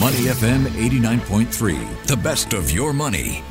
Money FM 89.3, the best of your money.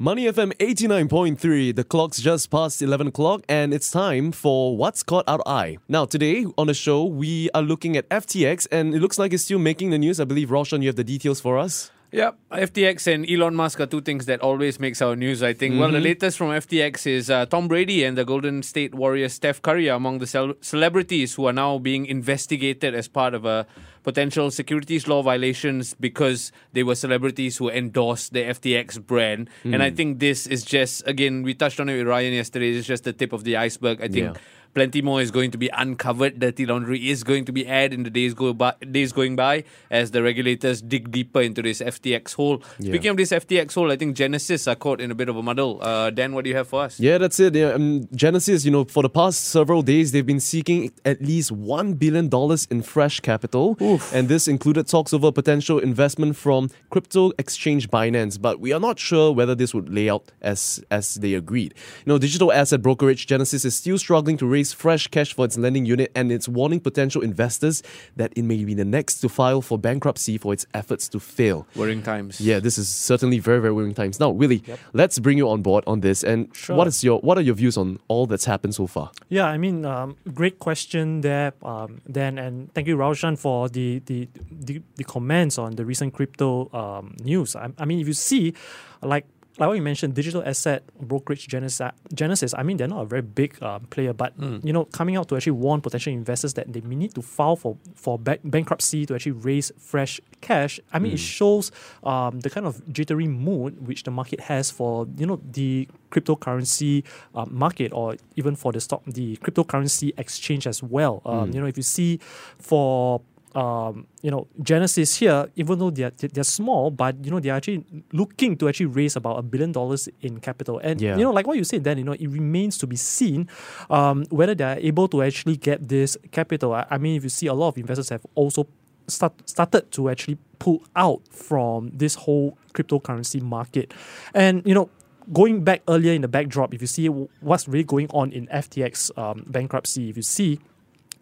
Money FM 89.3. The clock's just past 11 o'clock and it's time for What's Caught Our Eye. Now, today on the show, we are looking at FTX and it looks like it's still making the news. I believe, Roshan, you have the details for us. Yep, FTX and Elon Musk are two things that always makes our news. I think. Mm-hmm. Well, the latest from FTX is uh, Tom Brady and the Golden State Warriors Steph Curry are among the cel- celebrities who are now being investigated as part of a potential securities law violations because they were celebrities who endorsed the FTX brand. Mm. And I mm. think this is just again we touched on it with Ryan yesterday. It's just the tip of the iceberg. I think. Yeah plenty more is going to be uncovered. Dirty laundry is going to be aired in the days go by, days going by as the regulators dig deeper into this FTX hole. Yeah. Speaking of this FTX hole, I think Genesis are caught in a bit of a muddle. Uh, Dan, what do you have for us? Yeah, that's it. Yeah, um, Genesis, you know, for the past several days, they've been seeking at least one billion dollars in fresh capital, Oof. and this included talks over potential investment from crypto exchange Binance. But we are not sure whether this would lay out as as they agreed. You know, digital asset brokerage Genesis is still struggling to raise raise fresh cash for its lending unit and it's warning potential investors that it may be the next to file for bankruptcy for its efforts to fail. Worrying times. Yeah, this is certainly very, very worrying times. Now, Willie, yep. let's bring you on board on this. And sure. what is your what are your views on all that's happened so far? Yeah, I mean, um, great question there, um, Dan, and thank you, Raushan, for the, the the, the comments on the recent crypto um, news. I, I mean, if you see, like like what you mentioned, digital asset brokerage Genesis, Genesis I mean, they're not a very big uh, player, but mm. you know, coming out to actually warn potential investors that they may need to file for for bankruptcy to actually raise fresh cash. I mean, mm. it shows um, the kind of jittery mood which the market has for you know the cryptocurrency uh, market or even for the stock, the cryptocurrency exchange as well. Um, mm. You know, if you see for um, you know Genesis here, even though they're they're small, but you know they're actually looking to actually raise about a billion dollars in capital. And yeah. you know, like what you said, then you know it remains to be seen um, whether they're able to actually get this capital. I, I mean, if you see a lot of investors have also start, started to actually pull out from this whole cryptocurrency market, and you know going back earlier in the backdrop, if you see what's really going on in FTX um, bankruptcy, if you see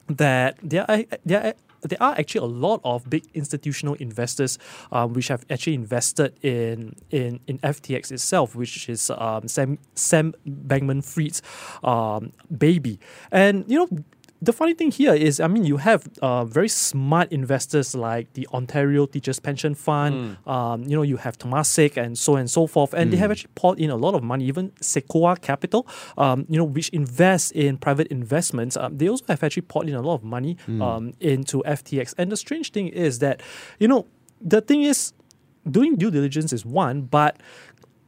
that there are there are there are actually a lot of big institutional investors um, which have actually invested in in, in FTX itself, which is um, Sam Sam Bankman-Fried's um, baby, and you know the funny thing here is, I mean, you have uh, very smart investors like the Ontario Teachers Pension Fund. Mm. Um, you know, you have Temasek and so on and so forth, and mm. they have actually poured in a lot of money. Even Sequoia Capital, um, you know, which invests in private investments, um, they also have actually poured in a lot of money mm. into FTX. And the strange thing is that, you know, the thing is, doing due diligence is one, but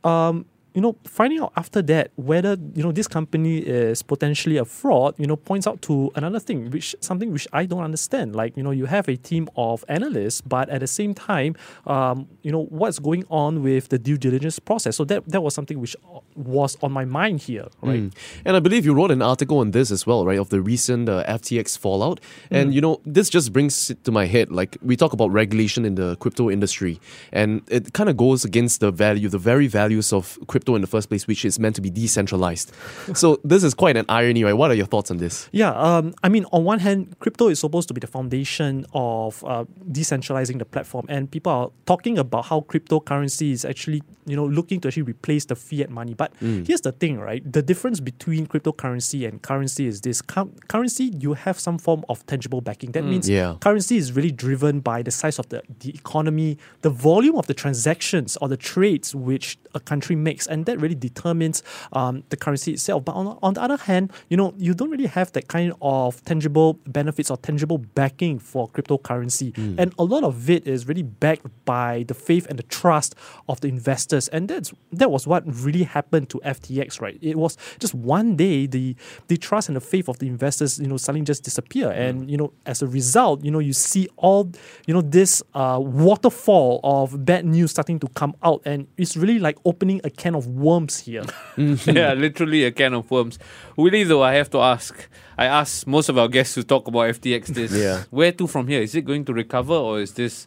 um, you know, finding out after that whether you know this company is potentially a fraud, you know, points out to another thing, which something which I don't understand. Like, you know, you have a team of analysts, but at the same time, um, you know, what's going on with the due diligence process? So that that was something which was on my mind here, right? Mm. And I believe you wrote an article on this as well, right, of the recent uh, FTX fallout. And mm. you know, this just brings it to my head. Like we talk about regulation in the crypto industry, and it kind of goes against the value, the very values of crypto crypto in the first place, which is meant to be decentralized. so this is quite an irony, right? What are your thoughts on this? Yeah, um, I mean, on one hand, crypto is supposed to be the foundation of uh, decentralizing the platform, and people are talking about how cryptocurrency is actually, you know, looking to actually replace the fiat money. But mm. here's the thing, right? The difference between cryptocurrency and currency is this: currency, you have some form of tangible backing. That mm. means yeah. currency is really driven by the size of the, the economy, the volume of the transactions or the trades which a country makes and that really determines um, the currency itself. But on, on the other hand, you know, you don't really have that kind of tangible benefits or tangible backing for cryptocurrency. Mm. And a lot of it is really backed by the faith and the trust of the investors. And that's that was what really happened to FTX, right? It was just one day the the trust and the faith of the investors, you know, suddenly just disappear. Mm. And, you know, as a result, you know, you see all, you know, this uh, waterfall of bad news starting to come out. And it's really like opening a can of worms here. yeah, literally a can of worms. Really, though, I have to ask. I ask most of our guests to talk about FTX this. Yeah. Where to from here? Is it going to recover or is this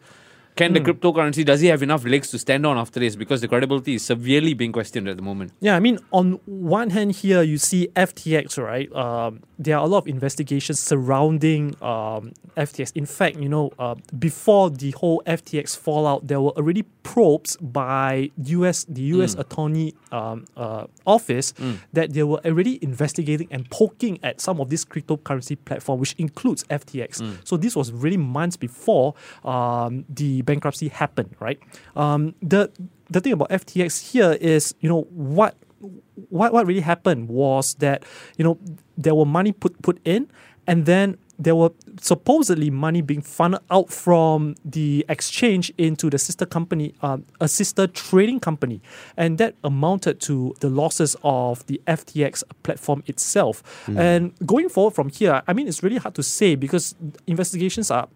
Can the cryptocurrency does he have enough legs to stand on after this? Because the credibility is severely being questioned at the moment. Yeah, I mean, on one hand, here you see FTX, right? Um, there are a lot of investigations surrounding um, FTX. In fact, you know, uh, before the whole FTX fallout, there were already probes by US, the US Attorney um, uh, Office, that they were already investigating and poking at some of this cryptocurrency platform, which includes FTX. So this was really months before um, the bankruptcy happened, right? Um, the the thing about FTX here is, you know, what what what really happened was that you know there were money put put in, and then there were supposedly money being funneled out from the exchange into the sister company, um, a sister trading company, and that amounted to the losses of the FTX platform itself. And going forward from here, I mean, it's really hard to say because investigations are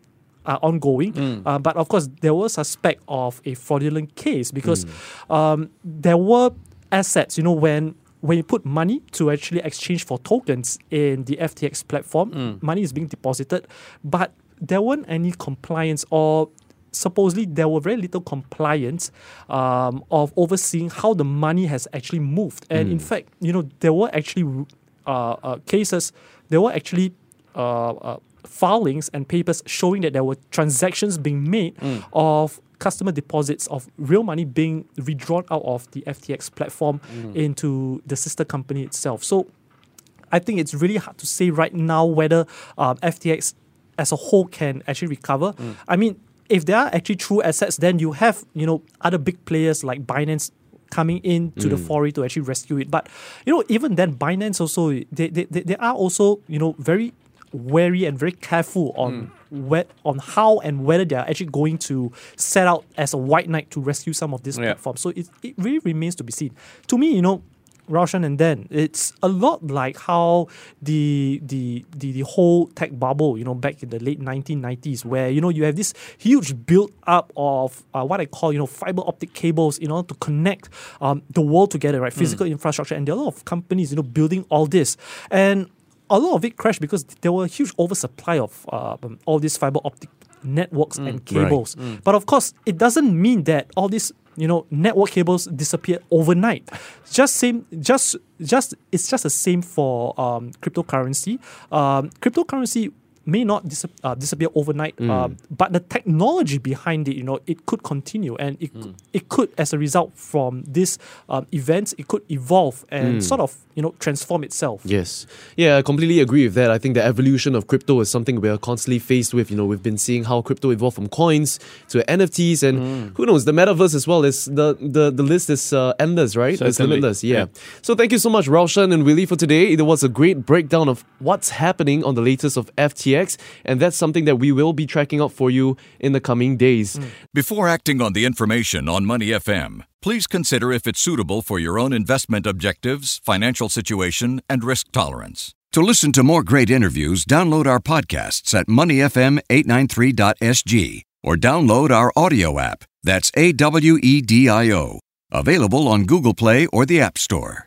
are ongoing. Uh, but of course, there was suspect of a fraudulent case because um, there were assets. You know, when when you put money to actually exchange for tokens in the FTX platform, money is being deposited, but there weren't any compliance or supposedly there were very little compliance um, of overseeing how the money has actually moved. And in fact, you know, there were actually uh, uh, cases, there were actually uh, uh, filings and papers showing that there were transactions being made mm. of customer deposits of real money being withdrawn out of the FTX platform mm. into the sister company itself. So I think it's really hard to say right now whether um, FTX as a whole can actually recover. Mm. I mean, if there are actually true assets, then you have you know other big players like Binance coming in to the foray to actually rescue it. But you know, even then, Binance also they, they, they are also you know very wary and very careful on where, on how and whether they are actually going to set out as a white knight to rescue some of these Yeah. platforms. So it, it really remains to be seen. To me, you know, Roshan and Dan, it's a lot like how the, the the the whole tech bubble, you know, back in the late 1990s, where you know you have this huge build up of uh, what I call you know fiber optic cables in order to connect um, the world together, right? Physical infrastructure, and there are a lot of companies, you know, building all this, and a lot of it crashed because there were a huge oversupply of uh, um, all these fiber optic networks and cables. But of course, it doesn't mean that all these you know network cables disappear overnight. Just same, just just it's just the same for um, cryptocurrency. Um, cryptocurrency may not dis- uh, disappear overnight, um, but the technology behind it, you know, it could continue, and it cou- it could, as a result from this um, events, it could evolve and sort of you know transform itself. Yes. Yeah, I completely agree with that. I think the evolution of crypto is something we're constantly faced with. You know, we've been seeing how crypto evolved from coins to NFTs and who knows, the metaverse as well. Is the, the, the list is uh, endless, right? It's Certainly. limitless, yeah. Yeah. So thank you so much, Raushan and Willie, for today. It was a great breakdown of what's happening on the latest of FTX, and that's something that we will be tracking out for you in the coming days. Mm. Before acting on the information on Money FM, please consider if it's suitable for your own investment objectives, financial situation, and risk tolerance. To listen to more great interviews, download our podcasts at moneyfm893.sg or download our audio app. That's A W E D I O. Available on Google Play or the App Store.